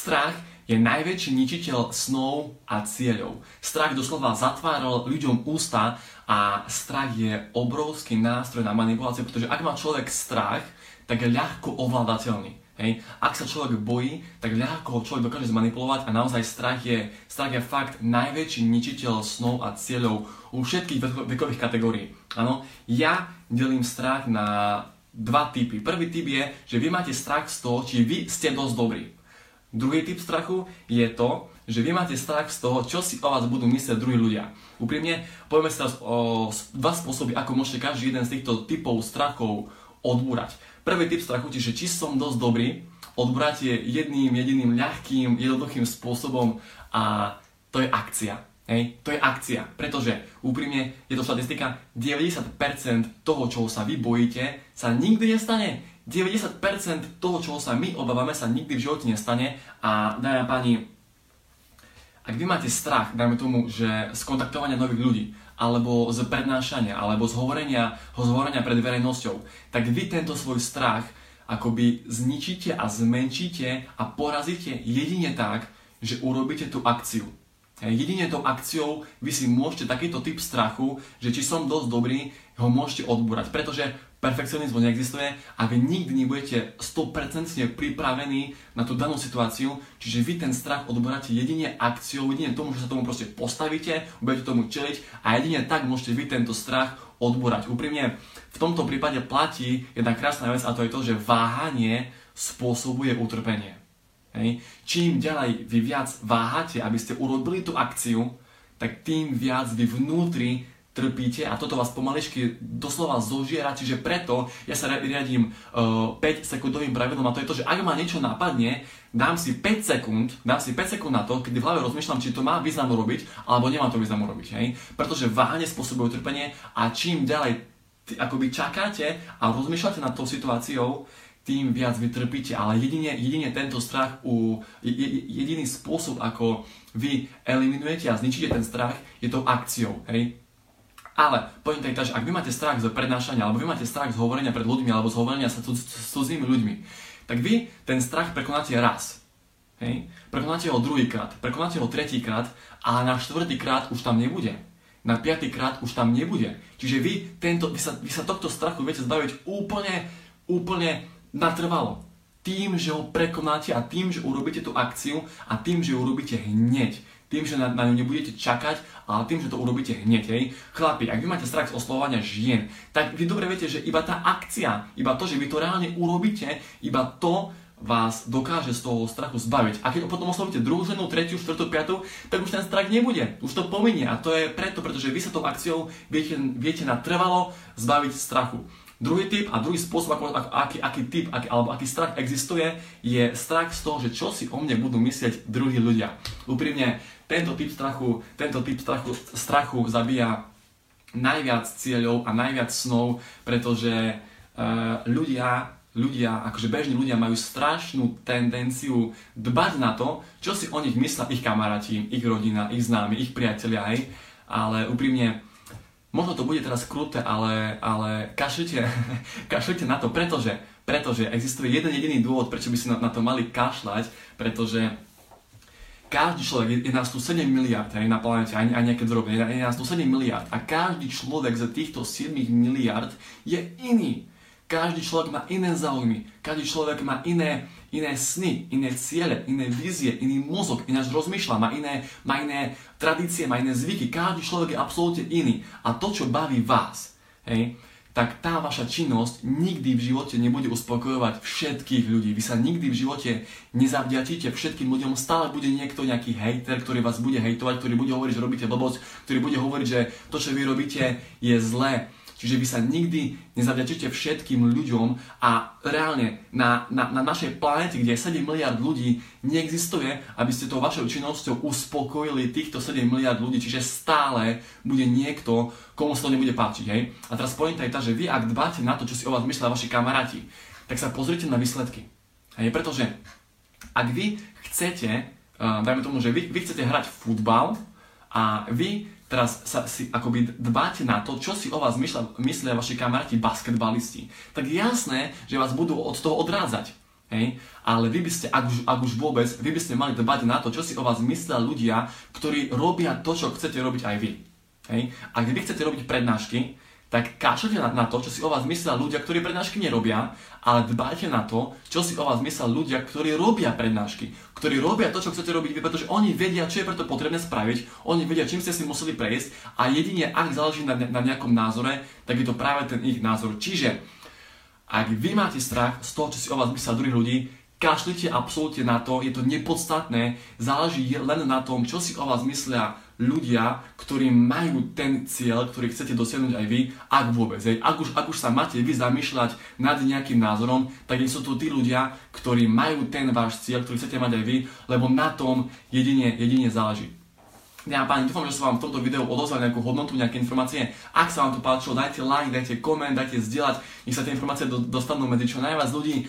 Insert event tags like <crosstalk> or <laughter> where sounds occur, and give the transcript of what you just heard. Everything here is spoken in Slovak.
Strach je najväčší ničiteľ snov a cieľov. Strach doslova zatváral ľuďom ústa a strach je obrovský nástroj na manipuláciu, pretože ak má človek strach, tak je ľahko ovládateľný. Hej. Ak sa človek bojí, tak ľahko ho človek dokáže zmanipulovať a naozaj strach je, strach je fakt najväčší ničiteľ snov a cieľov u všetkých vekových kategórií. Áno, ja delím strach na dva typy. Prvý typ je, že vy máte strach z toho, či vy ste dosť dobrí. Druhý typ strachu je to, že vy máte strach z toho, čo si o vás budú myslieť druhí ľudia. Úprimne, povieme sa o dva spôsoby, ako môžete každý jeden z týchto typov strachov odbúrať. Prvý typ strachu, čiže či som dosť dobrý, odbúrať je jedným jediným ľahkým, jednoduchým spôsobom a to je akcia. Hej, to je akcia, pretože úprimne je to štatistika, 90% toho, čo sa vy bojíte, sa nikdy nestane. 90% toho, čoho sa my obávame, sa nikdy v živote nestane a dámy a páni, ak vy máte strach, dajme tomu, že z kontaktovania nových ľudí, alebo z prednášania, alebo z hovorenia, z hovorenia pred verejnosťou, tak vy tento svoj strach akoby zničíte a zmenšíte a porazíte jedine tak, že urobíte tú akciu. Jedine tou akciou vy si môžete takýto typ strachu, že či som dosť dobrý, ho môžete odbúrať. Pretože perfekcionizmus neexistuje a vy nikdy nebudete 100% pripravení na tú danú situáciu, čiže vy ten strach odboráte jedine akciou, jedine tomu, že sa tomu proste postavíte, budete tomu čeliť a jedine tak môžete vy tento strach odborať. Úprimne, v tomto prípade platí jedna krásna vec a to je to, že váhanie spôsobuje utrpenie. Hej. Čím ďalej vy viac váhate, aby ste urobili tú akciu, tak tým viac vy vnútri trpíte a toto vás pomaličky doslova zožiera, čiže preto ja sa riadím uh, 5 sekundovým pravidlom a to je to, že ak ma niečo napadne, dám si 5 sekúnd, dám si 5 sekúnd na to, kedy v hlave rozmýšľam, či to má význam urobiť, alebo nemá to význam urobiť, hej? Pretože váhanie spôsobuje utrpenie a čím ďalej akoby čakáte a rozmýšľate nad tou situáciou, tým viac vytrpíte, ale jedine, jedine tento strach, u, jediný spôsob, ako vy eliminujete a zničíte ten strach, je tou akciou, hej? Ale je tá, že ak vy máte strach z prednášania, alebo vy máte strach z hovorenia pred ľuďmi, alebo z hovorenia sa s cudzími ľuďmi, tak vy ten strach prekonáte raz. Hej? Prekonáte ho druhýkrát, prekonáte ho tretíkrát, ale na štvrtýkrát už tam nebude. Na piatýkrát už tam nebude. Čiže vy, tento, vy, sa, vy sa tohto strachu viete zbaviť úplne, úplne natrvalo. Tým, že ho prekonáte a tým, že urobíte tú akciu a tým, že ju urobíte hneď tým, že na, na ňu nebudete čakať, ale tým, že to urobíte hneď. Hej. Chlapi, ak vy máte strach z oslovovania žien, tak vy dobre viete, že iba tá akcia, iba to, že vy to reálne urobíte, iba to vás dokáže z toho strachu zbaviť. A keď potom oslovíte druhú ženu, tretiu, štvrtú, piatú, tak už ten strach nebude. Už to pominie. A to je preto, pretože vy sa tou akciou viete, viete natrvalo zbaviť strachu. Druhý typ a druhý spôsob, ako, aký, aký typ aký, alebo aký strach existuje, je strach z toho, že čo si o mne budú myslieť druhí ľudia. Úprimne, tento typ strachu, tento typ strachu, strachu zabíja najviac cieľov a najviac snov, pretože uh, ľudia, ľudia, akože bežní ľudia majú strašnú tendenciu dbať na to, čo si o nich myslia ich kamaráti, ich rodina, ich známi, ich priatelia, hej. Ale úprimne, Možno to bude teraz kruté, ale, ale kašlite, <laughs> kašlite na to, pretože, pretože existuje jeden jediný dôvod, prečo by si na, na to mali kašľať, pretože každý človek, je, je nás tu 7 miliard aj na planete, aj, aj nejaké drobné, je, je nás tu 7 miliard a každý človek z týchto 7 miliard je iný. Každý človek má iné záujmy, každý človek má iné, iné sny, iné ciele, iné vízie, iný mozog, ináč rozmýšľa, má iné, má iné tradície, má iné zvyky. Každý človek je absolútne iný. A to, čo baví vás, hej, tak tá vaša činnosť nikdy v živote nebude uspokojovať všetkých ľudí. Vy sa nikdy v živote nezavďačíte všetkým ľuďom. Stále bude niekto, nejaký hejter, ktorý vás bude hejtovať, ktorý bude hovoriť, že robíte blbosť, ktorý bude hovoriť, že to, čo vy robíte, je zlé Čiže vy sa nikdy nezavďačíte všetkým ľuďom a reálne na, na, na našej planete, kde je 7 miliard ľudí, neexistuje, aby ste tou vašou činnosťou uspokojili týchto 7 miliard ľudí, čiže stále bude niekto, komu sa to nebude páčiť. Hej? A teraz pointa je tá, že vy ak dbáte na to, čo si o vás myslia vaši kamaráti, tak sa pozrite na výsledky. Hej? Pretože ak vy chcete, uh, dajme tomu, že vy, vy chcete hrať futbal a vy teraz sa si akoby dbáte na to, čo si o vás myslia, myslia vaši kamaráti basketbalisti, tak jasné, že vás budú od toho odrádzať. Hej? Ale vy by ste, ak už, ak už vôbec, vy by ste mali dbať na to, čo si o vás myslia ľudia, ktorí robia to, čo chcete robiť aj vy. Hej? Ak vy chcete robiť prednášky, tak kašlite na, na to, čo si o vás myslia ľudia, ktorí prednášky nerobia, ale dbajte na to, čo si o vás myslia ľudia, ktorí robia prednášky, ktorí robia to, čo chcete robiť pretože oni vedia, čo je preto potrebné spraviť, oni vedia, čím ste si museli prejsť a jedine, ak záleží na, na nejakom názore, tak je to práve ten ich názor. Čiže, ak vy máte strach z toho, čo si o vás myslia druhých ľudí, kašlite absolútne na to, je to nepodstatné, záleží len na tom, čo si o vás myslia ľudia, ktorí majú ten cieľ, ktorý chcete dosiahnuť aj vy, ak vôbec. Hej. Ak, už, ak už sa máte vy zamýšľať nad nejakým názorom, tak sú to tí ľudia, ktorí majú ten váš cieľ, ktorý chcete mať aj vy, lebo na tom jedine, jedine záleží. Ja páni, dúfam, že som vám v tomto videu odozval nejakú hodnotu, nejaké informácie. Ak sa vám to páčilo, dajte like, dajte koment, dajte zdieľať, nech sa tie informácie do, dostanú medzi čo najviac ľudí.